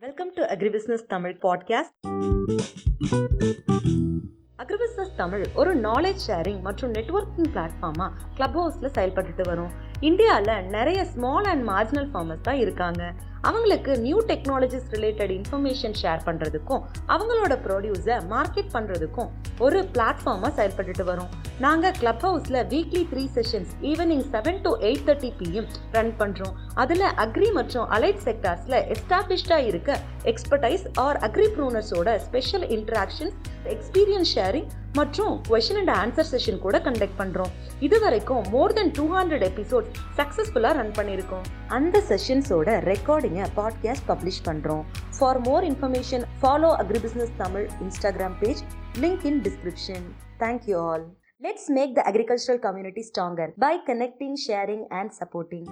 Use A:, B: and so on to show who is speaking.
A: Welcome to agribusiness Tamil podcast agribusiness Tamil ஒரு knowledge sharing மற்றும் networking பிளாட்ஃபார்மாக club ஹவுஸில் செயல்பட்டுட்டு வரும். இந்தியாவில் நிறைய ஸ்மால் அண்ட் மார்ஜினல் ஃபார்மர்ஸ் தான் இருக்காங்க. அவங்களுக்கு new technologies related information share பண்ணுறதுக்கும் அவங்களோட ப்ரொடியூஸை மார்க்கெட் பண்ணுறதுக்கும் ஒரு பிளாட்ஃபார்மாக செயல்பட்டு வரோம். நாங்கள் கிளப் ஹவுஸில் weekly three sessions evening seven to eight thirty PM run பண்ணுறோம் அதில் அக்ரி மற்றும் அலைட் செக்டார்ஸில் எஸ்டாப்ளிஷ்டாக இருக்க எக்ஸ்பர்டைஸ் ஆர் அக்ரி ப்ரூனர்ஸோட ஸ்பெஷல் இன்ட்ராக்ஷன்ஸ் எக்ஸ்பீரியன்ஸ் ஷேரிங் மற்றும் கொஷின் அண்ட் ஆன்சர் செஷன் கூட கண்டக்ட் பண்ணுறோம் இது வரைக்கும் more than two hundred episode சக்ஸஸ்ஃபுல்லாக ரன் பண்ணியிருக்கோம். அந்த செஷன்ஸோட ரெக்கார்டிங்கை பாட்காஸ்ட் பப்ளிஷ் பண்ணுறோம் for more information follow agri business Tamil Instagram page link in description thank you all let's make the agricultural community stronger by connecting, sharing and supporting